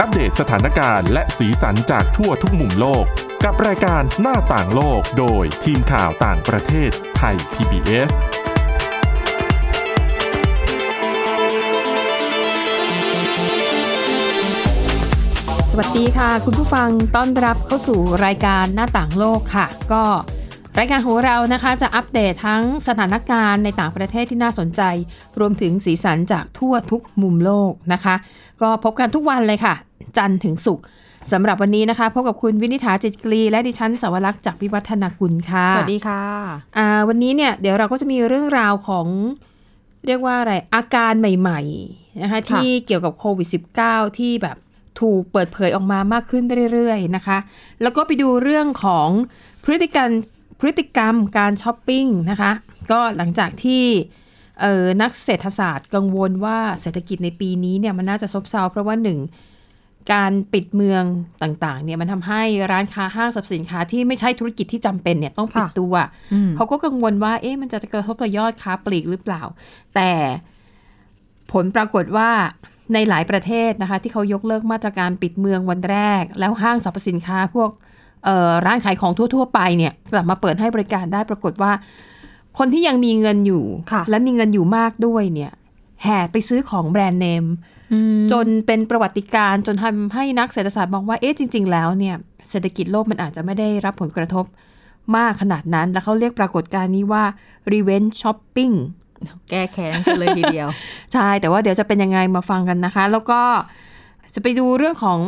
อัปเดตสถานการณ์และสีสันจากทั่วทุกมุมโลก กับรายการหน้าต่างโลกโดยทีมข่าวต่างประเทศไทย PBS สวัสดีค่ะ คุณผู้ฟังต้อนรับเข้าสู่รายการหน้าต่างโลกค่ะ ก็รายการของเรานะคะจะอัปเดตทั้งสถานการณ์ในต่างประเทศที่น่าสนใจ รวมถึงสีสันจากทั่วทุกมุมโลกนะคะ ก็พบกันทุกวันเลยค่ะ จันทร์ถึงศุกร์สำหรับวันนี้นะคะพบกับคุณวินิษฐาจิตกรีและดิฉันสวรักษ์จากวิวัฒนากุลค่ะ สวัสดีค่ะอ่าวันนี้เนี่ยเดี๋ยวเราก็จะมีเรื่องราวของเรียกว่าอะไรอาการใหม่ๆนะคะที่เกี่ยวกับโควิด -19 ที่แบบถูกเปิดเผยออกมามากขึ้นเรื่อยๆนะคะ แล้วก็ไปดูเรื่องของพฤติกรรมพฤติกรรมการช้อปปิ้งนะคะ ก็หลังจากที่เออนักเศรษฐศาสตร์กังวลว่าเศรษฐกิจในปีนี้เนี่ยมันน่าจะซบเซาเพราะว่าหนึ่ง การปิดเมืองต่างๆ เนี่ยมันทำให้ร้านค้าห้างสรรพสินค้าที่ไม่ใช่ธุรกิจที่จำเป็นเนี่ยต้องปิดค่ะตัวอืมเขาก็กังวลว่า เอ๊ะมันจะกระทบต่อยอดค้าปลีกหรือเปล่า แต่ผลปรากฏว่าในหลายประเทศนะคะ ที่เขายกเลิกมาตรการปิดเมืองวันแรก แล้วห้างสรรพสินค้าพวกเอ่อร้านขายของทั่ว ๆ ไปเนี่ยกลับมาเปิดให้บริการได้ปรากฏว่า คนที่ยังมีเงินอยู่ค่ะและมีเงินอยู่มากด้วยเนี่ยแห่ไปซื้อของแบรนด์เนมอืม จนเป็นประวัติการณ์จนทำให้นักเศรษฐศาสตร์มองว่าเอ๊ะจริง ๆ แล้วเนี่ยเศรษฐกิจโลกมันอาจจะไม่ได้รับผลกระทบมากขนาดนั้น แล้วเขาเรียกปรากฏการณ์นี้ว่า revenge shopping แก้แค้นกันเลยทีเดียว ใช่ แต่ว่าเดี๋ยวจะเป็นยังไงมาฟังกันนะคะ แล้วก็จะไปดูเรื่องของ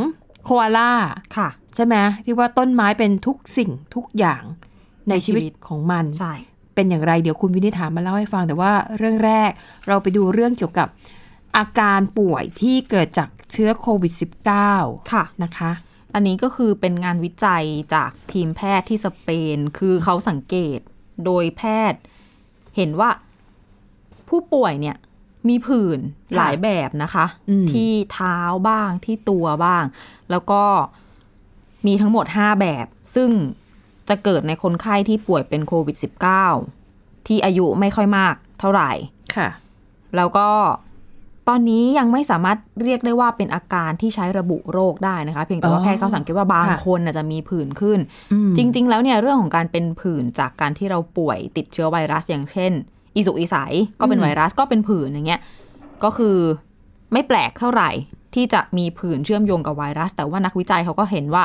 โคอาล่าค่ะ ใช่ไหมที่ว่าต้นไม้เป็นทุกสิ่งทุกอย่างในชีวิตในชีวิตของมันใช่เป็นอย่างไรเดี๋ยวคุณวินิษฐามาเล่าให้ฟังแต่ว่าเรื่องแรกเราไปดูเรื่องเกี่ยวกับ อาการป่วยที่เกิดจากเชื้อโควิด -19 ค่ะนะคะ อันนี้ก็คือเป็นงานวิจัยจากทีมแพทย์ที่สเปน คือเขาสังเกตโดยแพทย์เห็นว่าผู้ป่วยเนี่ยมีผื่นค่ะหลายแบบนะคะอืมที่เท้าบ้างที่ตัวบ้าง แล้วก็มีทั้งหมด 5 แบบ ซึ่งจะเกิดในคนไข้ที่ป่วยเป็นโควิด -19 ที่อายุไม่ค่อยมากเท่าไหร่ ค่ะ แล้วก็ ตอนนี้ยังไม่สามารถเรียกได้ว่าเป็นอาการที่ใช้ระบุโรคได้นะคะ เพียงแต่ว่าอ๋อแพทย์เขาสังเกตว่าบางค่ะคนน่ะจะมีผื่นขึ้น จริง ๆ แล้วเนี่ยเรื่องของการเป็นผื่นจากการที่เราป่วยติดเชื้อไวรัสอย่างเช่นอีสุกอีใสก็เป็นไวรัสก็เป็นผื่นอย่างเงี้ยก็คือไม่แปลกเท่าไหร่ที่จะมีผื่นเชื่อมโยงกับไวรัส แต่ว่านักวิจัยเขาก็เห็นว่า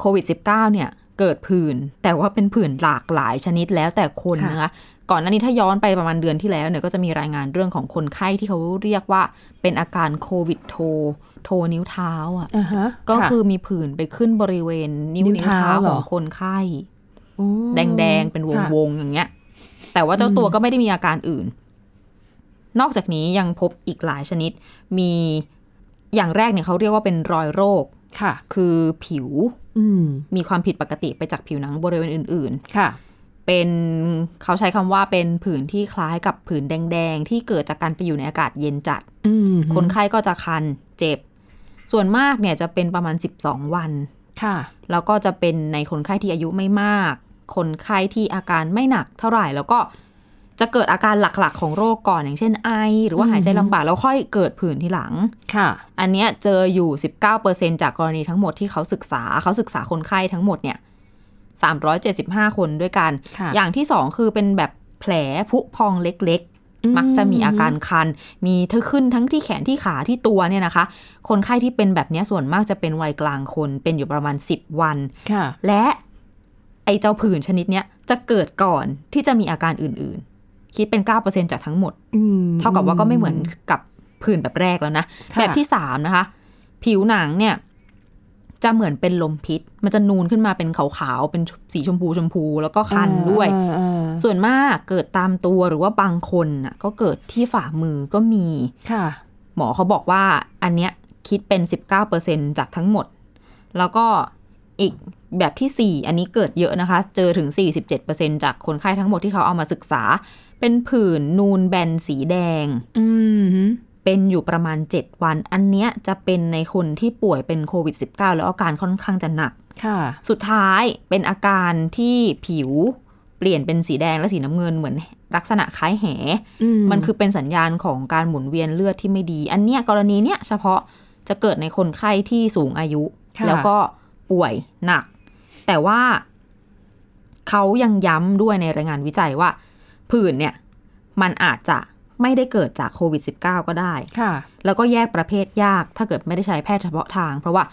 โควิด -19 เนี่ยเกิดผื่นแต่ว่าเป็นผื่นหลากหลายชนิดแล้วแต่คนค่ะนะคะ ก่อนหน้านี้ถ้าย้อนไปประมาณเดือนที่แล้วเนี่ยก็จะมีรายงานเรื่องของคนไข้ที่เขาเรียกว่าเป็นอาการโควิดโทโทนิ้วเท้าอะอ่าฮะก็ะคือมีผื่นไปขึ้นบริเวณนิ้วนิ้วนิ้วเท้าเท้าเหรขอองคนไข้โอ้แดงๆเป็นวงค่ะวงๆอย่างเงี้ย แต่ว่าเจ้าตัวก็ไม่ได้มีอาการอื่น นอกจากนี้ยังพบอีกหลายชนิด มีอย่างแรกเนี่ยเขาเรียกว่าเป็นรอยโรคค่ะ คือผิวอืมมีความผิดปกติไปจากผิวหนังบริเวณอื่นค่ะๆ เป็นเขาใช้คำว่าเป็นผื่นที่คล้ายกับผื่นแดง ๆ ที่เกิดจากการไปอยู่ในอากาศเย็นจัดอืมคนไข้ก็จะคันเจ็บ ส่วนมากเนี่ยจะเป็นประมาณ 12 วันค่ะ แล้วก็จะเป็นในคนไข้ที่อายุไม่มาก คนไข้ที่อาการไม่หนักเท่าไหร่แล้วก็จะเกิดอาการหลักๆ ของโรคก่อนอย่างเช่นไอ หรือว่าอืมหายใจลำบากแล้วค่อยเกิดผื่นทีหลัง ค่ะ อันเนี้ยเจออยู่ 19%จากกรณีทั้งหมดที่เขาศึกษา เขาศึกษาคนไข้ทั้งหมดเนี่ย 375 คนด้วยกันค่ะอย่างที่สองคือเป็นแบบแผลผุพองเล็กๆ มักจะมีอาการคัน มีทั้งขึ้นทั้งที่แขนที่ขาที่ตัวเนี่ยนะคะ คนไข้ที่เป็นแบบเนี้ยส่วนมากจะเป็นวัยกลางคน เป็นอยู่ประมาณ 10 วันค่ะและไอเจ้าผื่นชนิดเนี้ยจะเกิดก่อนที่จะมีอาการอื่นๆ คิดเป็น 9%จากทั้งหมดอืมเท่ากับว่าก็ไม่เหมือนกับผื่นแบบแรกแล้วนะค่ะแบบที่สามนะคะ ผิวหนังเนี่ย จะเหมือนเป็นลมพิษ มันจะนูนขึ้นมาเป็นขาวๆ เป็นสีชมพูชมพูแล้วก็คันด้วยเออเออส่วนมากเกิดตามตัวหรือว่าบางคนน่ะก็เกิดที่ฝ่ามือก็มีค่ะ หมอเขาบอกว่าอันเนี้ยคิดเป็น 19%จากทั้งหมด แล้วก็อีกแบบที่ 4 อันนี้เกิดเยอะนะคะ เจอถึง 47%จากคนไข้ทั้งหมดที่เขาเอามาศึกษา เป็นผื่นนูนแบนสีแดง อืม เป็นอยู่ประมาณ 7 วัน อันเนี้ยจะเป็นในคนที่ป่วยเป็นโควิด -19 แล้วอาการค่อนข้างจะหนัก ค่ะ สุดท้ายเป็นอาการที่ผิวเปลี่ยนเป็นสีแดงและสีน้ำเงินเหมือนลักษณะคล้ายแหอืมมันคือเป็นสัญญาณของการหมุนเวียนเลือดที่ไม่ดี อันเนี้ยกรณีเนี้ยเฉพาะจะเกิดในคนไข้ที่สูงอายุค่ะแล้วก็ป่วยหนัก แต่ว่าเขายังย้ำด้วยในรายงานวิจัยว่า ผื่นเนี่ย มันอาจจะ ไม่ได้เกิดจากโควิด -19 ก็ได้ค่ะแล้วก็แยกประเภทยากถ้าเกิดไม่ได้ใช้แพทย์เฉพาะทาง เพราะว่า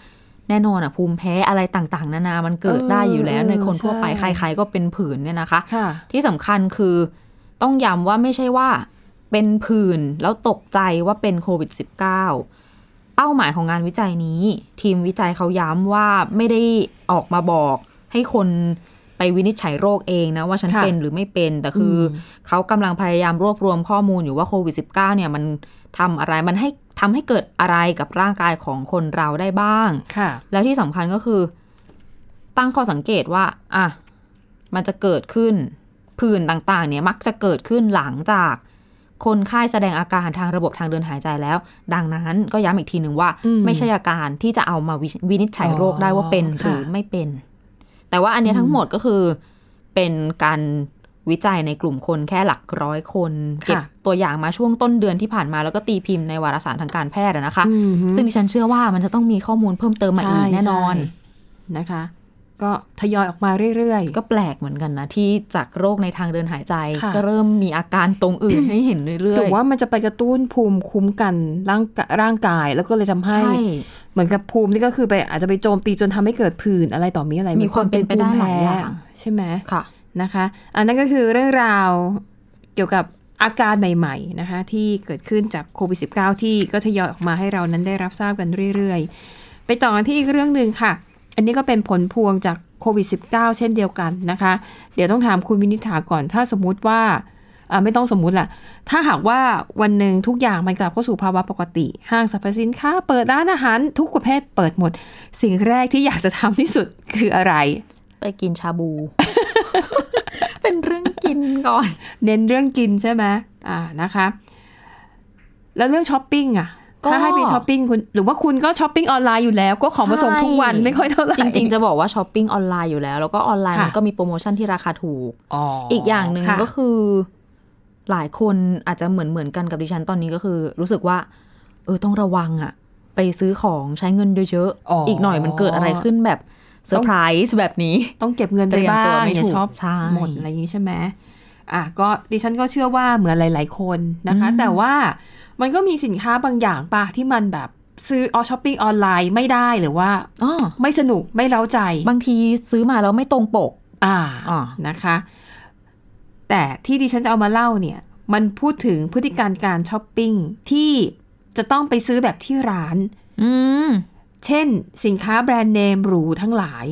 แน่นอนอะภูมิแพ้อะไรต่างๆ นานามันเกิดเออได้อยู่แล้วเออในคนทั่วไปใช่ใครๆก็เป็นผื่นเนี่ยนะคะค่ะที่สำคัญคือต้องย้ำว่าไม่ใช่ว่าเป็นผื่นแล้วตกใจว่าเป็นโควิด -19 เป้าหมายของงานวิจัยนี้ ทีมวิจัยเขาย้ำว่าไม่ได้ออกมาบอกให้คน ไปวินิจฉัยโรคเองนะว่าฉันค่ะเป็นหรือไม่เป็นแต่คืออเขากำลังพยายามรวบรวมข้อมูลอยู่ว่าโควิด -19 เนี่ยมันทำอะไรมันให้ทำให้เกิดอะไรกับร่างกายของคนเราได้บ้าง ค่ะ แล้วที่สำคัญก็คือ ตั้งข้อสังเกตว่า อะ มันจะเกิดขึ้นผื่นต่างๆ เนี่ยมักจะเกิดขึ้นหลังจากคนไข้แสดงอาการทางระบบทางเดินหายใจแล้ว ดังนั้นก็ย้ำอีกทีหนึ่งว่าอืมไม่ใช่อาการที่จะเอามาวิวินิจฉัยโรคได้ว่าเป็นอ๋อหรือค่ะไม่เป็น แต่ว่าอันเนี้ยทั้งหมดก็คือเป็นการวิจัยในกลุ่มคนแค่หลักร้อยคน เก็บตัวอย่างมาช่วงต้นเดือนที่ผ่านมาแล้วก็ตีพิมพ์ในวารสารทางการแพทย์อะนะคะอืมฮึซึ่งดิฉันเชื่อว่ามันจะต้องมีข้อมูลเพิ่มเติมมาอีกแน่นอนใช่นะคะ ก็ทยอยออกมาเรื่อยๆ ก็แปลกเหมือนกันนะ ที่จากโรคในทางเดินหายใจค่ะก็เริ่มมีอาการตรงอื่นให้เห็นเรื่หอรืยอว่ามันจะไปกระตุ้นภูมิคุ้มกันร่างกะร่างกายแล้วก็เลยทำๆให้ใช่เหมือนกับภูมินี่ก็คือไปอาจจะไปโจมตีจนทำให้เกิดผื่นอะไรต่อมีอะไร มีความเป็นไปได้หลายอย่างใช่ไหมค่ะนะคะ อันนั้นก็คือเรื่องราวเกี่ยวกับอาการใหม่ๆนะคะที่เกิดขึ้นจากโควิด -19 ที่ก็ทยอยออกมาให้เรานั้นได้รับทราบกันเรื่อยๆ ไปต่อกันที่อีกเรื่องหนึ่งค่ะ อันนี้ก็เป็นผลพวงจากโควิด -19 เช่นเดียวกันนะคะ เดี๋ยวต้องถามคุณวินิษฐาก่อนถ้าสมมุติว่าอ่าไม่ต้องสมมุติแหละถ้าหากว่าวันหนึ่งทุกอย่างมันกลับเข้าสู่ภาวะปกติ ห้างสรรพสินค้า เปิดร้านอาหารทุกประเภทเปิดหมด สิ่งแรกที่อยากจะทำที่สุดคืออะไร ไปกินชาบู เป็นเรื่องกินก่อน เน้นเรื่องกินใช่ไหมอ่านะคะ แล้วเรื่องช้อปปิ้งอะก็ ถ้าให้ไปช้อปปิ้งคุณหรือว่าคุณก็ช้อปปิ้งออนไลน์อยู่แล้ว ก็ของมาส่งทุกวันไม่ค่อยเท่าไหร่จริง ๆ จะบอกว่าช้อปปิ้งออนไลน์อยู่แล้ว แล้วก็ออนไลน์ค่ะมันก็มีโปรโมชั่นที่ราคาถูกอ๋ออีกอย่างหนึ่งค่ะก็คือ หลายคนอาจจะเหมือนเหมือนกันกับดิฉันตอนนี้ก็คือ รู้สึกว่า เออต้องระวังอะไปซื้อของใช้เงินเยอะๆอีกหน่อยมันเกิดอะไรขึ้นแบบเซอร์ไพรส์แบบนี้ ต้องเก็บเงินไปเตรียมบ้าตัวงไม่อย่าถูกชอบใช่หมดอะไรอย่างนี้ใช่ไหมอะก็ดิฉันก็เชื่อว่าเหมือนหลาย ๆ คนนะคะ แต่ว่า มันก็มีสินค้าบางอย่างปะที่มันแบบซื้อออช้อปปิ้งออนไลน์ไม่ได้หรือว่าอ๋อไม่สนุกไม่เร้าใจ บางทีซื้อมาแล้วไม่ตรงปก อ่าอ่านะคะ แต่ที่ดิฉันจะเอามาเล่าเนี่ย มันพูดถึงพฤติกรรมการช้อปปิ้งที่จะต้องไปซื้อแบบที่ร้าน อืม เช่น สินค้าแบรนด์เนมหรูทั้งหลาย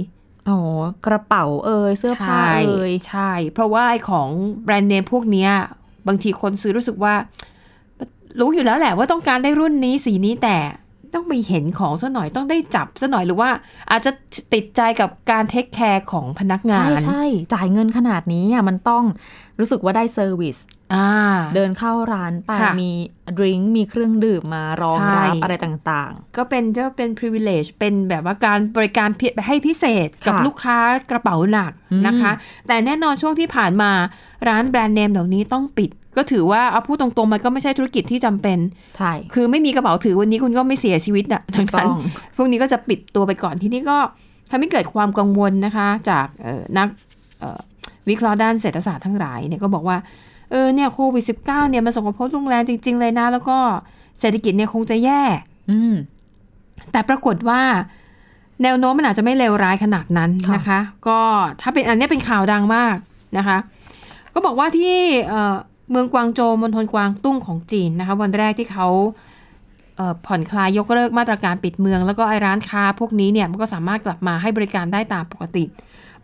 อ๋อกระเป๋าเอยเสื้อผ้าใช่เอยใช่ เพราะว่าไอ้ของแบรนด์เนมพวกเนี้ย บางทีคนซื้อรู้สึกว่า รู้อยู่แล้วแหละว่าต้องการได้รุ่นนี้สีนี้แต่ต้องไปเห็นของซะหน่อยต้องได้จับซะหน่อยหรือว่า อาจจะติดใจกับการ take care ของพนักงานใช่ใช่จ่ายเงินขนาดนี้อะมันต้องรู้สึกว่าได้ service อ่าเดินเข้าร้านไปค่ะมี drink มีเครื่องดื่มมารองใช่รับอะไรต่างก็เป็นก็เป็น privilege เป็นแบบว่าการบริการเพียให้พิเศษกับค่ะลูกค้ากระเป๋าหนักนะคะ แต่แน่นอนช่วงที่ผ่านมาร้านแบรนด์เนมเหล่านี้ต้องปิด ก็ถือว่าเอาพูดตรงๆมันก็ไม่ใช่ธุรกิจที่จำเป็นๆใช่ คือไม่มีกระเปัาถือวันนี้คุณก็ไม่เสียชีวิตอะดังต้นั้นองพวกนี้ก็จะปิดตัวไปก่อนที่นี่ก็ทำให้เกิดความกังวลนะคะ จากเอ่อนักเอ่อวิเคราะห์ด้านเศรษฐศาสตร์ทั้งหลายเนี่ยก็บอกว่าเออเนี่ยโควิด -19 เนี่ยมันส่งผลกระทบรุนแรงจริง ๆ เลยนะ แล้วก็เศรษฐกิจเนี่ยคงจะแย่ อืมแต่ปรากฏว่าแนวโน้มมันอาจจะไม่เลวร้ายขนาดนั้นค่ะนะคะ ก็ถ้าเป็นอันเนี้ยเป็นข่าวดังมากนะคะ ก็บอกว่าที่ เอ่อเมืองกวางโจวมณฑลกวางตุ้งของจีนนะคะ วันแรกที่เขาเอ่อผ่อนคลายยกเลิกมาตรการปิดเมือง แล้วก็ไอ้ร้านค้าพวกนี้เนี่ยมันก็สามารถกลับมาให้บริการได้ตามปกติ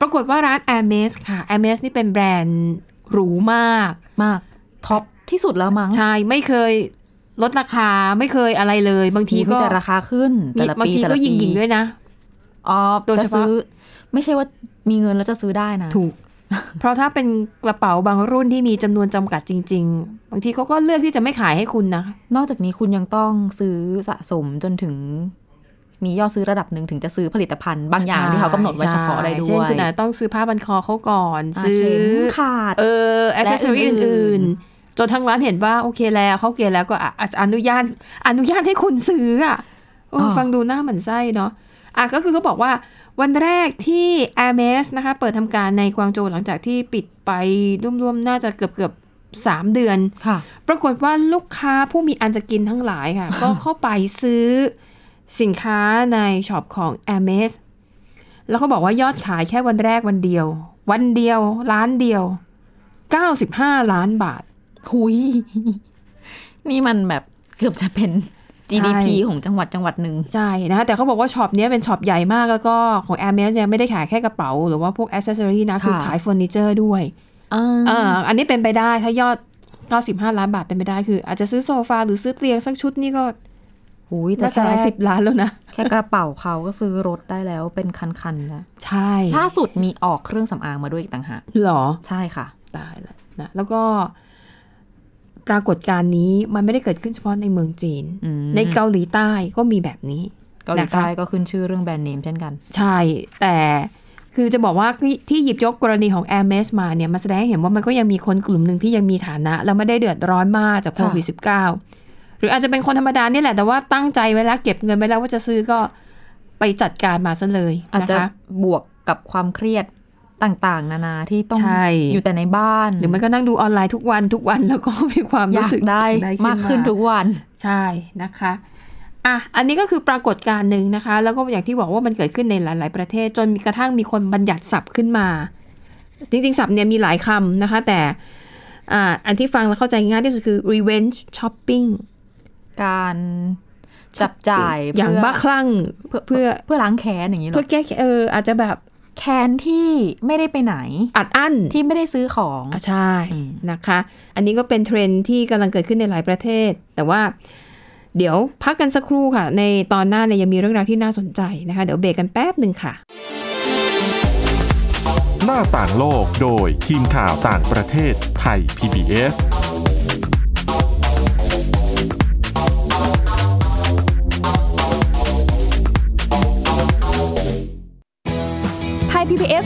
ปรากฏว่าร้าน a i r m e s ค่ะ a i r m e s นี่เป็นแบรนด์หรูมากมากท็อปที่สุดแล้วมั้งใช่ไม่เคยลดราคาไม่เคยอะไรเลย บางทีมีก็แต่ราคาขึ้นมีแต่ละบางปีทีแต่ก็ละปียิงๆด้วยนะอ๋อโดยจะเฉพาะซื้อไม่ใช่ว่ามีเงินแล้วจะซื้อได้นะ ถูก เพราะถ้าเป็นกระเป๋าบางรุ่นที่มีจำนวนจำกัดจริง ๆ บางทีเขาก็เลือกที่จะไม่ขายให้คุณนะ นอกจากนี้คุณยังต้องซื้อสะสมจนถึง มียอดซื้อระดับหนึ่งถึงจะซื้อผลิตภัณฑ์บางอย่างที่เขากำหนดไว้เฉพาะได้ด้เช่นวยคุณอาจจะต้องซื้อผ้าบันคอเขาก่อนอ่าซื้อเข็มขาดเอออ c เซสซอรี่และอื่นๆอื่นๆ จนทางร้านเห็นว่าโอเคแล้วเขาเกลียดแล้วก็อะอาจจะอนุญาตอนุญาตให้คุณซื้ออะโอ้ฟังดูหน้าเหมือนไส้เนาะอะก็คือเขาบอกว่า วันแรกที่ a i r m e s นะคะ เปิดทำการในกวางโจวหลังจากที่ปิดไปร่วมๆ น่าจะเกือบเกือบๆสามเดือนค่ะปรากฏว่าลูกค้าผู้มีอันจะกินทั้งหลายค่ะ ก็เข้าไปซื้อสินค้าในช็อปของ a i r m e s แล้วเขาบอกว่ายอดขายแค่วันแรกวันเดียว วันเดียวร้านเดียว95ล้านบาท หุย นี่มันแบบเกือบจะเป็น GDP ใช่ของจังหวัดจังหวัดหนึ่งใช่นะคะแต่เขาบอกว่าช็อปเนี้ยเป็นช็อปใหญ่มากแล้วก็ของ a i r m e s เนี่ยไม่ได้ขายแค่กระเป๋า หรือว่าพวกอ c เซสซอรีนะ คือค่ะขายเฟอร์นิเจอร์ด้วยอ่าอ่าอันนี้เป็นไปได้ถ้ายอด 95 ล้านบาทเป็นไปได้คือ อาจจะซื้อโซฟาหรือซื้อเตียงสักชุดนี่ก็หุยแต่น่าจะแค่หลายสิบล้านแล้วนะ แค่กระเป๋าเขาก็ซื้อรถได้แล้วเป็นคันๆแล้ว ใช่ ล่าสุดมีออกเครื่องสำอางมาด้วยอีกต่างหากหรอ ใช่ค่ะ ตายแล้วนะ แล้วก็ ปรากฏการณ์นี้มันไม่ได้เกิดขึ้นเฉพาะในเมืองจีนอืมในเกาหลีใต้ก็มีแบบนี้เกาหลีใต้นะคะก็ขึ้นชื่อเรื่องแบรนด์เนมเช่นกัน ใช่ แต่คือจะบอกว่าที่ที่หยิบยกกรณีของ Air m e s มาเนี่ยมาแสดงให้เห็นว่ามันก็ยังมีคนกลุ่มหนึ่งที่ยังมีฐานะ แล้วไม่ได้เดือดร้อนมากจากโควิด -19 หรืออาจจะเป็นคนธรรมดานี่แหละ แต่ว่าตั้งใจไว้แล้วเก็บเงินไว้แล้วว่าจะซื้อก็ไปจัดการมาซะเลยอาจนะจะคะบวกกับความเครียด ต่างๆ นานาที่ต้องใช่อยู่แต่ในบ้าน หรือมันก็นั่งดูออนไลน์ทุกวันทุกวันแล้วก็มีความอยารู้กสึกได้ได้มากขึ้นทุกวัน ใช่นะคะอะอันนี้ก็คือปรากฏการณ์หนึ่งนะคะ แล้วก็อย่างที่บอกว่ามันเกิดขึ้นในหลาย ๆ ประเทศ จนมีกระทั่งมีคนบัญญัติศัพท์ขึ้นมา จริง ๆ ศัพท์เนี่ยมีหลายคำนะคะ แต่อ่าอันที่ฟังแล้วเข้าใจง่ายที่สุดคือ revenge shopping การจับจ่ายอย่างเพื่บ้าคลั่งเพื่อเพื่อเพื่อล้างแค้นอย่างนี้เหรเพื่ออแก้เอออาจจะแบบ แค้นที่ไม่ได้ไปไหน อัดอั้นที่ไม่ได้ซื้อของอะใช่อืมนะคะ อันนี้ก็เป็นเทรนด์ที่กำลังเกิดขึ้นในหลายประเทศ แต่ว่าเดี๋ยวพักกันสักครู่ค่ะ ในตอนหน้าเนี่ยยังมีเรื่องราวที่น่าสนใจนะคะ เดี๋ยวเบรกกันแป๊บหนึ่งค่ะ หน้าต่างโลกโดยทีมข่าวต่างประเทศไทย PBS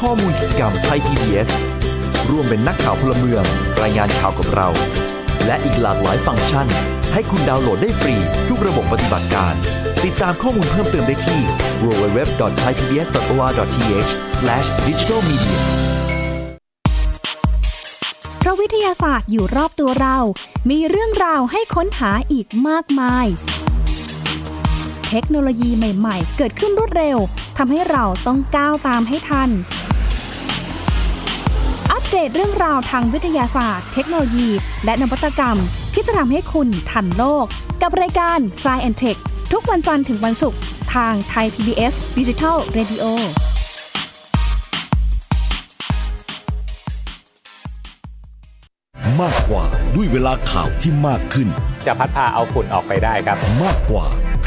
ข้อมูลกิจกรรมไทย PBS ร่วมเป็นนักข่าวพลเมือง รายงานข่าวกับเรา และอีกหลากหลายฟังก์ชัน ให้คุณดาวน์โหลดได้ฟรี ทุกระบบปฏิบัติการ ติดตามข้อมูลเพิ่มเติมได้ที่ www.thaipbs.or.th/digitalmedia เพราะวิทยาศาสตร์อยู่รอบตัวเรา มีเรื่องราวให้ค้นหาอีกมากมาย เทคโนโลยีใหม่ ๆ เกิดขึ้นรวดเร็วทำให้เราต้องก้าวตามให้ทัน เดตเรื่องราวทางวิทยาศาสตร์ เทคโนโลยี และนวัตกรรม ที่จะทำให้คุณทันโลก กับรายการ s c i e n t e c h ทุกวันจันทร์ถึงวันศุกร์ทางไทย PBS Digital Radio มากกว่าด้วยเวลาข่าวที่มากขึ้น จะพัดพาเอาฝุ่นออกไปได้ครับ มากกว่า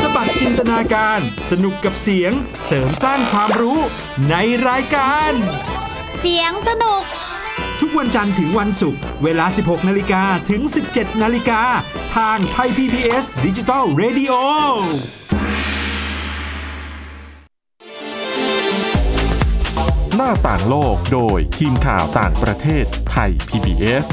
สบัดจินตนาการ สนุกกับเสียง เสริมสร้างความรู้ในรายการ เสียงสนุก ทุกวันจันทร์ถึงวันศุกร์เวลา 16 นาฬิกาถึง 17 นาฬิกา ทางไทย PPS ดิจิตอล Radio หน้าต่างโลกโดยทีมข่าวต่างประเทศไทย PBS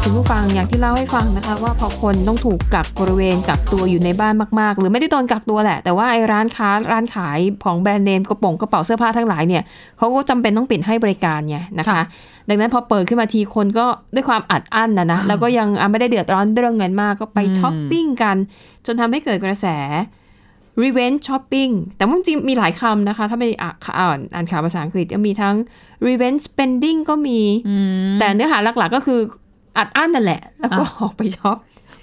ค่ะคุณผู้ฟังอย่างที่เล่าให้ฟังนะคะ ว่าพอคนต้องถูกกักบริเวณกักตัวอยู่ในบ้านมากๆ หรือไม่ได้โดนกักตัวแหละ แต่ว่าไอ้ร้านค้าร้านขายของแบรนด์เนมกระป๋องกระเป๋าเสื้อผ้าทั้งหลายเนี่ยเขาก็จำเป็นต้องปิดให้บริการไงนะคะ ดังนั้นพอเปิดขึ้นมาทีคนก็ด้วยความอัดอั้นนะนะแล้วก็ยังอะไม่ได้เดือดร้อนเรื่องเงินมากก็ไปช้อปปิ้งกัน จนทำให้เกิดกระแส revenge shopping แต่ว่าจริงๆมีหลายคำนะคะ ถ้าไปอ่านอ่านอ่านข่าวภาษาอังกฤษก็มีทั้ง revenge spending ก็มี แต่เนื้อหาหลักๆก็คือ อัดอั้นนั่นแหละ แล้วก็ออกไปช็อป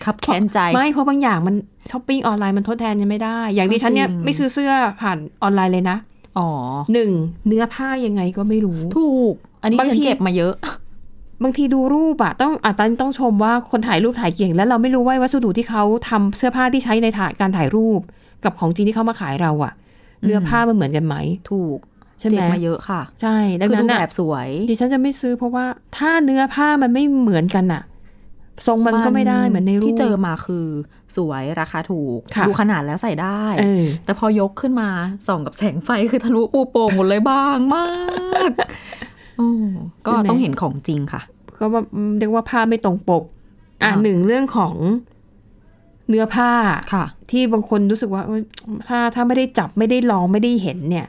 ขับแค้นใจ ไม่เพราะบางอย่างมันช้อปปิ้งออนไลน์มันทดแทนยังไม่ได้ อย่างดิฉันเนี่ยจริงไม่ซื้อเสื้อผ่านออนไลน์เลยนะอ๋อหนึ่งเนื้อผ้ายังไงก็ไม่รู้ ถูก อันนี้บางฉันทีเก็บมาเยอะ บางทีดูรูปอะต้องอะตอนนต้องชมว่าคนถ่ายรูปถ่ายเก่ง แล้วเราไม่รู้ว่าวัสดุที่เขาทำเสื้อผ้าที่ใช้ในถ่ายการถ่ายรูป กับของจริงที่เขามาขายเราอะเนื้อผ้ามันเหมือนกันไหม ถูก ใช่ไหมเก็บมาเยอะค่ะ ใช่ดังคือนั้ดูนอะแบบสวยดิฉันจะไม่ซื้อเพราะว่าถ้าเนื้อผ้ามันไม่เหมือนกันอะทรงมันก็ไม่ได้เหมือนในรูปที่เจอมาคือ สวยราคาถูกค่ะดูขนาดแล้วใส่ได้เออแต่พอยกขึ้นมาส่องกับแสงไฟคือทะลุปูโป่งหมดเลยบางมากโอ้ก็ใช่ไหมต้องเห็นของจริงค่ะ ก็ว่าเรียกว่าผ้าไม่ตรงปกอะอะหนึ่งเรื่องของเนื้อผ้าค่ะ ที่บางคนรู้สึกว่าเอ้ยถ้าถ้าไม่ได้จับไม่ได้ลองไม่ได้เห็นเนี่ย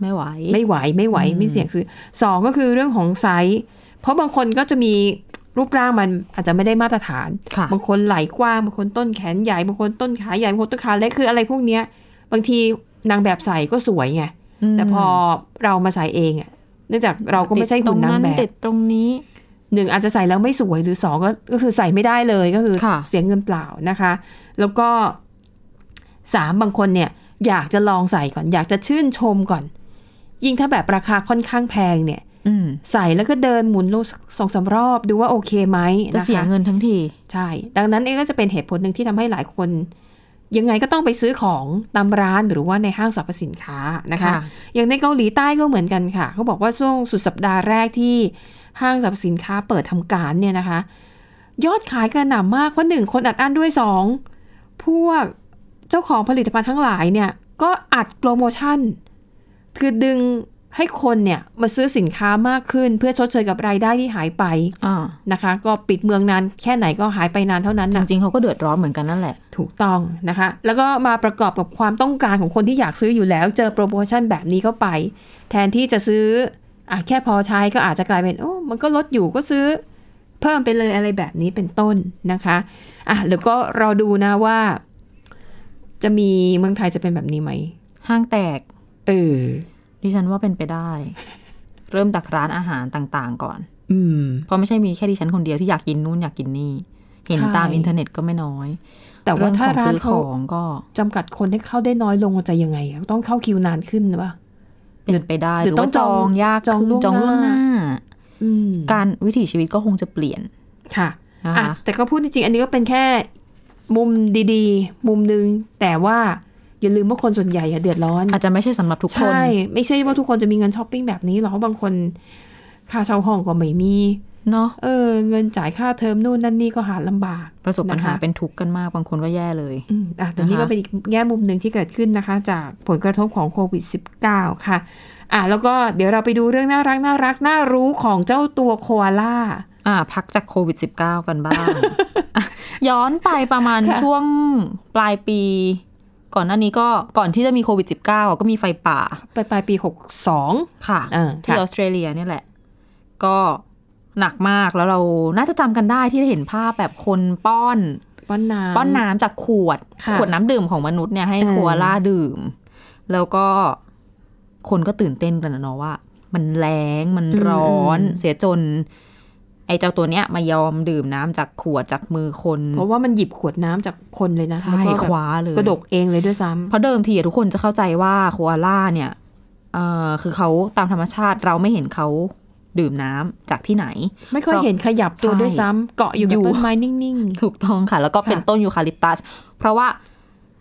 ไม่ไหว ไม่ไหวไม่ไหวไม่เสี่ยงซื้อสองก็คือเรื่องของไซส์เพราะบางคนก็จะมีรูปร่างมันอาจจะไม่ได้มาตรฐานค่ะบางคนไหล่กว้าง บางคนต้นแขนใหญ่ บางคนต้นขาใหญ่ บางคนต้นขาเล็ก คืออะไรพวกเนี้ย บางทีนางแบบใส่ก็สวยไง แต่พอเรามาใส่เองอะ เนื่องจากเราก็ไม่ใช่หุ่นนางแบติดบตรงนี้ หนึ่งอาจจะใส่แล้วไม่สวย หรือสองก็ ก็คือใส่ไม่ได้เลยก็คือค่ะเสียเงินเปล่านะคะ แล้วก็สามบางคนเนี่ย อยากจะลองใส่ก่อน อยากจะชื่นชมก่อน ยิ่งถ้าแบบราคาค่อนข้างแพงเนี่ยอืมใส่แล้วก็เดินหมุนโลกสองสามรอบ ดูว่าโอเคไหมจะนะคะเสียเงินทั้งที ใช่ ดังนั้นเองก็จะเป็นเหตุผลหนึ่งที่ทำให้หลายคน ยังไงก็ต้องไปซื้อของตามร้านหรือว่าในห้างสรรพสินค้านะคะค่ะอย่างในเกาหลีใต้ก็เหมือนกันค่ะ เขาบอกว่าช่วงสุดสัปดาห์แรกที่ห้างสรรพสินค้าเปิดทำการเนี่ยนะคะ ยอดขายกระหน่ำมากเพราะหนึ่งคนอัดอั้นด้วยสองพวกเจ้าของผลิตภัณฑ์ทั้งหลายเนี่ยก็อัดโปรโมชั่น คือดึงให้คนเนี่ยมาซื้อสินค้ามากขึ้น เพื่อชดเชยกับรายได้ที่หายไปอ่านะคะ ก็ปิดเมืองนานแค่ไหนก็หายไปนานเท่านั้นจนะริงๆเขาก็เดือดร้อนเหมือนกันนั่นแหละ ถูกต้องนะคะ แล้วก็มาประกอบกับความต้องการของคนที่อยากซื้ออยู่แล้ว เจอโปรโมชั่นแบบนี้เข้าไป แทนที่จะซื้ออะแค่พอใช้ก็อาจจะกลายเป็นโอ้มันก็ลดอยู่ก็ซื้อ เพิ่มไปเลยอะไรแบบนี้เป็นต้นนะคะอะแล้วก็รอดูนะว่า จะมีเมืองไทยจะเป็นแบบนี้ไหมห้างแตก เออดิฉันว่าเป็นไปได้ เริ่มจากร้านอาหารต่าง ๆ ก่อน อืม เพราะไม่ใช่มีแค่ดิฉันคนเดียวที่อยากกินนู่นอยากกินนี่ เห็นใช่ตามอินเทอร์เน็ตก็ไม่น้อย แต่ว่าเรื่องถ้าของร้านซื้อเขาของก็จำกัดคนให้เข้าได้น้อยลงจะยังไงอะต้องเข้าคิวนานขึ้นหรือเปล่าเป็นไปได้หหรืรืออต้องว่าจองจองยากจองขึ้นล่วงจองล่วงหหน้าน้าอืมการวิถีชีวิตก็คงจะเปลี่ยนค่ะนะคะอะแต่ก็พูดจริงๆ อันนี้ก็เป็นแค่มุมดีๆ มุมหนึ่งแต่ว่า อย่าลืมว่าคนส่วนใหญ่อะเดือดร้อน อาจจะไม่ใช่สำหรับทุกคน ใช่ ไม่ใช่ว่าทุกคนจะมีเงินช้อปปิ้งแบบนี้หรอกเพราะบางคนค่าเช่าห้องก็ไม่มีเนาะเออ เงินจ่ายค่าเทอมนู่นนั่นนี่ก็หาลำบาก ประสบปัญหานะคะเป็นทุกข์กันมาก บางคนก็แย่เลยอืมอะแต่นี่นะคะก็เป็นอีกแง่มุมหนึ่งที่เกิดขึ้นนะคะ จากผลกระทบของโควิด -19 ค่ะ อะ แล้วก็เดี๋ยวเราไปดูเรื่องน่ารักน่ารักน่ารู้ของเจ้าตัวโคอาล่าอ่า พักจากโควิด -19 กันบ้างอะย้อนไปประมาณค่ะช่วงปลายปี ก่อนหน้านี้ก็ก่อนที่จะมีโควิด -19 อะก็มีไฟป่าไปปลายปี 62 ค่ะเออที่ค่ะออสเตรเลียเนี่ยแหละ ก็หนักมากแล้วเราน่าจะจำกันได้ที่ได้เห็นภาพแบบคนป้อน ป้อนน้ำป้อนน้ำจากขวดค่ะขวดน้ำดื่มของมนุษย์เนี่ยให้เออโคอาล่าดื่ม แล้วก็คนก็ตื่นเต้นกันนะเนาะว่า มันแรงมันร้อน เสียจน ไอ้เจ้าตัวเนี้ยมายอมดื่มน้ำจากขวดจากมือคน เพราะว่ามันหยิบขวดน้ำจากคนเลยนะใช่แล้วก็แบบคว้าเลยกระดกเองเลยด้วยซ้ำเพราะเดิมทีอะทุกคนจะเข้าใจว่าโคอาล่าเนี่ยเอ่อคือเขาตามธรรมชาติเราไม่เห็นเขาดื่มน้ำจากที่ไหน ไม่ค่อยเห็นขยับตัวใช่ด้วยซ้ำเกาะอยู่กับอยู่ต้นไม้นิ่งถูกต้องค่ะ แล้วก็เป็นค่ะต้นยูคาลิปตัส เพราะว่า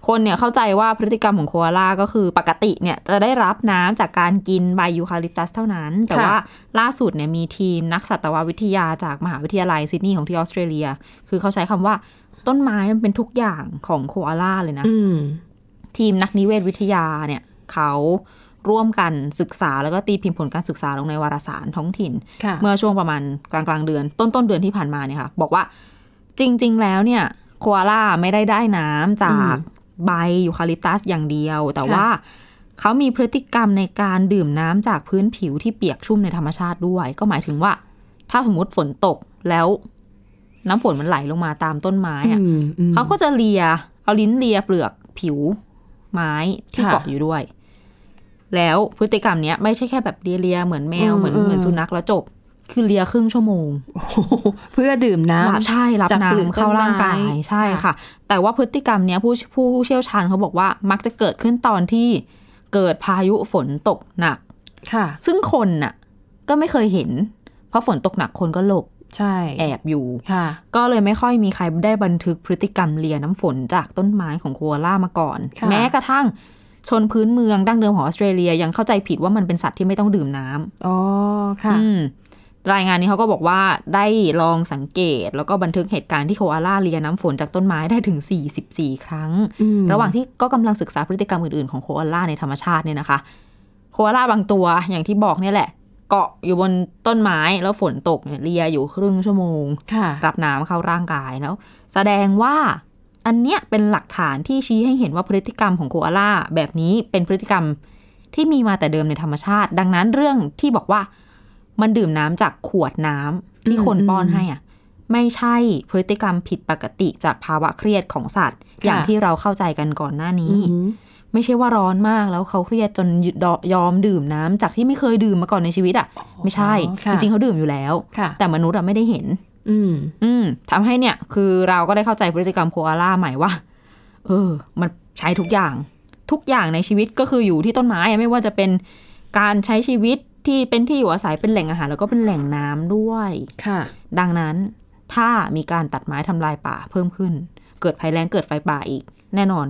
คนเนี่ยเข้าใจว่าพฤติกรรมของโคอาล่าก็คือปกติเนี่ยจะได้รับน้ำจากการกินใบยูคาลิปตัสเท่านั้น แต่ว่าล่าสุดเนี่ยมีทีมนักสัตววิทยาจากมหาวิทยาลัยซิดนีย์ของที่ออสเตรเลีย คือเขาใช้คำว่าต้นไม้มันเป็นทุกอย่างของโคอาล่าเลยนะๆอืมทีมนักนิเวศวิทยาเนี่ยเขาร่วมกันศึกษาแล้วก็ตีพิมพ์ผลการศึกษาลงในวารสารท้องถิ่นค่ะเมื่อช่วงประมาณกลางกลางๆเดือนต้นต้นๆเดือนที่ผ่านมาเนี่ยค่ะ บอกว่าจริง ๆ แล้วเนี่ยโคอาล่าไม่ได้ได้น้ำจาก ใบยูคาลิปตัสอย่างเดียว แต่ค่ะว่าเขามีพฤติกรรมในการดื่มน้ำจากพื้นผิวที่เปียกชุ่มในธรรมชาติด้วย ก็หมายถึงว่า ถ้าสมมติฝนตกแล้วน้ำฝนมันไหลลงมาตามต้นไม้อะอืมอืมเขาก็จะเลีย เอาลิ้นเลียเปลือกผิวไม้ที่ค่ะเกาะอยู่ด้วย แล้วพฤติกรรมเนี้ยไม่ใช่แค่แบบเลียเลียเหมือนแมวอืมเหมือนอืมเหมือนสุนัขแล้วจบ คือเลียครึ่งชั่วโมงโอ้โหเพื่อดื่มน้รับใช่รับจากเปลือกน้ำเข้าร่างกายต้นไม้ใช่ค่ะค่ะ แต่ว่าพฤติกรรมเนี้ยผู้ผู้เชี่ยวชาญเขาบอกว่ามักจะเกิดขึ้นตอนที่เกิดพายุฝนตกหนักำค่ะ ซึ่งคนน่ะ ก็ไม่เคยเห็น เพราะฝนตกหนักคนก็หลบใช่แอบอยู่ค่ะ ก็เลยไม่ค่อยมีใครได้บันทึกพฤติกรรมเลียน้ำฝนจากต้นไม้ของโคอาล่ามาก่อนค่ะแม้กระทั่งชนพื้นเมืองดั้งเดิมของออสเตรเลียยังเข้าใจผิดว่ามันเป็นสัตว์ที่ไม่ต้องดื่มน้ำอ๋อค่ะอืม รายงานนี้เขาก็บอกว่าได้ลองสังเกต แล้วก็บันทึกเหตุการณ์ที่โคอาล่าเลียน้ำฝนจากต้นไม้ได้ถึง 44 ครั้งอืมระหว่างที่ก็กำลังศึกษาพฤติกรรมอื่นๆของโคอาล่าในธรรมชาติเนี่ยนะคะ โคอาล่าบางตัวอย่างที่บอกเนี่ยแหละ เกาะอยู่บนต้นไม้แล้วฝนตกเนี่ยเลียอยู่ครึ่งชั่วโมงค่ะรับน้ำเข้าร่างกายแล้ว แสดงว่าอันเนี้ยเป็นหลักฐานที่ชี้ให้เห็นว่าพฤติกรรมของโคอาล่าแบบนี้เป็นพฤติกรรมที่มีมาแต่เดิมในธรรมชาติ ดังนั้นเรื่องที่บอกว่า มันดื่มน้ำจากขวดน้ำที่คนอืมป้อนให้อะ ไม่ใช่พฤติกรรมผิดปกติจากภาวะเครียดของสัตว์ อย่างที่เราเข้าใจกันก่อนหน้านี้อืมไม่ใช่ว่าร้อนมากแล้วเขาเครียดจนยอมดื่มน้ำจากที่ไม่เคยดื่มมาก่อนในชีวิตอะ ไม่ใช่ค่ะจริงๆเขาดื่มอยู่แล้วค่ะแต่มนุษย์อะไม่ได้เห็น อืม อืมทำให้เนี่ย คือเราก็ได้เข้าใจพฤติกรรมโคอาล่าใหม่ว่า เออ มันใช้ทุกอย่าง ทุกอย่างในชีวิตก็คืออยู่ที่ต้นไม้อะไม่ว่าจะเป็นการใช้ชีวิต ที่เป็นที่อยู่อาศัยเป็นแหล่งอาหารแล้วก็เป็นแหล่งน้ำด้วยค่ะ ดังนั้นถ้ามีการตัดไม้ทำลายป่าเพิ่มขึ้น เกิดภัยแล้งเกิดไฟป่าอีก แน่นอน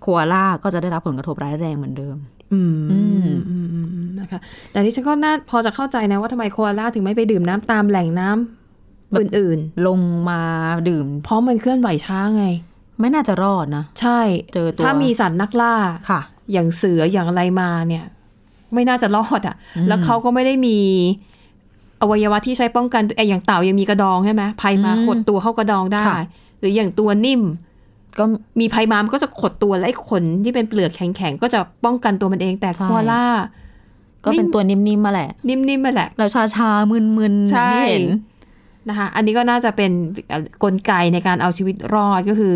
โคอาล่าก็จะได้รับผลกระทบร้ายแรงเหมือนเดิมอืมอืมอืมอืมอืมนะคะแต่ที่ฉันก็น่าพอจะเข้าใจนะว่าทำไมโคอาล่าถึงไม่ไปดื่มน้ำตามแหล่งน้ำอื่นลงมาดื่มๆเพราะมันเคลื่อนไหวช้าไง ไม่น่าจะรอดนะ ใช่ เจอตัว ถ้ามีสัตว์นักล่าค่ะ อย่างเสืออย่างอะไรมาเนี่ย ไม่น่าจะรอดอะ แล้วเขาก็ไม่ได้มี อวัยวะที่ใช้ป้องกันไอ้อย่างเต่ายังมีกระดองใช่ไหมภัยมาอืมขดตัวเข้ากระดองได้ค่ะหรืออย่างตัวนิ่ม ก็มีภัยมามันก็จะขดตัวและไอ้ขนที่เป็นเปลือกแข็งๆก็จะป้องกันตัวมันเองแต่ใช่โคอาล่าก็เป็นตัวนิ่มๆมาแหละ นิ่มๆมาแหละแล้วชาชาๆมึนๆใช่อย่างที่เห็นนะคะอันนี้ก็น่าจะเป็นเอ่อกลไกในการเอาชีวิตรอดก็คือ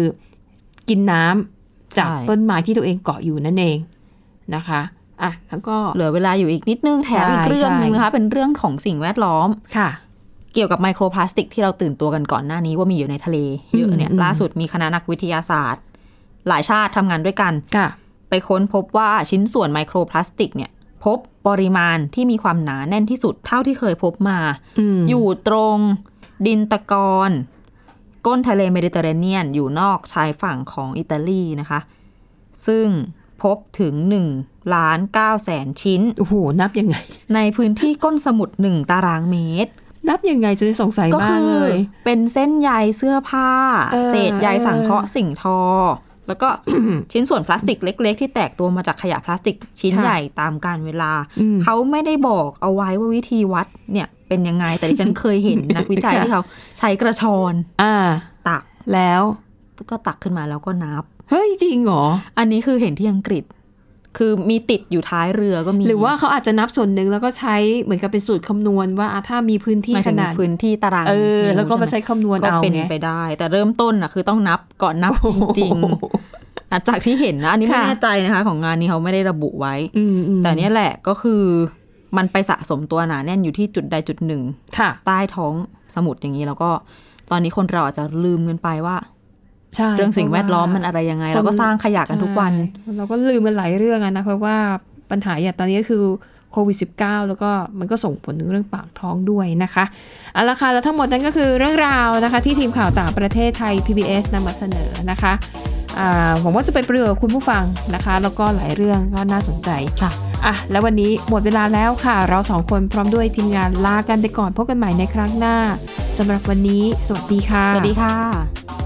กินน้ำจากใช่ต้นไม้ที่ตัวเองเกาะอยู่นั่นเองนะคะ อะแล้วก็เหลือเวลาอยู่อีกนิดนึงแถมใช่อีกเรื่องหนึงใช่นะคะ เป็นเรื่องของสิ่งแวดล้อมค่ะ เกี่ยวกับไมโครพลาสติกที่เราตื่นตัวกันก่อนหน้านี้ว่ามีอยู่ในทะเลเยอะเนี่ยอืมล่าสุดมีคณะนักวิทยาศาสตร์ หลายชาติทำงานด้วยกันค่ะ ไปค้นพบว่าชิ้นส่วนไมโครพลาสติกเนี่ย พบปริมาณที่มีความหนาแน่นที่สุดเท่าที่เคยพบมาอืมอยู่ตรงดินตะกอนก้นทะเลเมดิเตอร์เรเนียนอยู่นอกชายฝั่งของอิตาลีนะคะ ซึ่ง พบถึง1ล้าน9แสนชิ้น โอ้โห นับยังไง ในพื้นที่ก้นสมุทร1ตารางเมตร นับยังไงจนสงสัยก็มาคืกอเลย เป็นเส้นใยเสื้อผ้าเออเศษใยสังเคราะห์สิ่งทอ แล้วก็ชิ้นส่วนพลาสติกเล็ก ๆ ที่แตกตัวมาจากขยะพลาสติกชิ้นค่ะใหญ่ตามกาลเวลาอืมเขาไม่ได้บอกเอาไว้ว่าวิธีวัดเนี่ยเป็นยังไง แต่ที่ฉันเคยเห็นนักวิจัยค่ะที่เขาใช้กระชอนอ่าตักแล้วก็ตักขึ้นมาแล้วก็นับ เฮ้ยจริงเหรอ อันนี้คือเห็นที่อังกฤษ คือมีติดอยู่ท้ายเรือก็มี หรือว่าเขาอาจจะนับส่วนหนึ่งแล้วก็ใช้เหมือนกับเป็นสูตรคำนวณว่าอะถ้ามีพื้นที่หมายขถึงนาดพื้นที่ตารางเออนิ้แล้วก็มาช่ใช้ไหคำนวณก็เอาเป็นไงไปได้ แต่เริ่มต้นอะคือต้องนับก่อนนับจริงๆอะจากที่เห็นนะอันนี้ไม่ค่ะแน่ใจนะคะ ของงานนี้เขาไม่ได้ระบุไว้อืมอืมแต่เนี้ยแหละก็คือมันไปสะสมตัวหนาแน่นอยู่ที่จุดใดจุดหนึ่งค่ะใต้ท้องสมุทรอย่างนี้แล้วก็ ตอนนี้คนเราอาจจะลืมกันไปว่าใช่ เรื่องสิ่งแวดล้อมมันอะไรยังไง เราก็สร้างขยะกันทุกวันใช่เราก็ลืมมันหลายเรื่องอะนะเพราะว่าปัญหาอย่างตอนนี้ก็คือโควิด -19 แล้วก็มันก็ส่งผลถึงเรื่องปากท้องด้วยนะคะเอาละค่ะแล้วทั้งหมดนั้นก็คือเรื่องราวนะคะ ที่ทีมข่าวต่างประเทศไทย PBS นำมาเสนอนะคะอ่าหวังว่าจะเป็นประโยชน์กับคุณผู้ฟังนะคะ แล้วก็หลายเรื่องก็น่าสนใจค่ะอะ แล้ววันนี้หมดเวลาแล้วค่ะ เราสองคนพร้อมด้วยทีมงานลากันไปก่อนพบกันใหม่ในครั้งหน้าสำหรับวันนี้ สวัสดีค่ะ สวัสดีค่ะ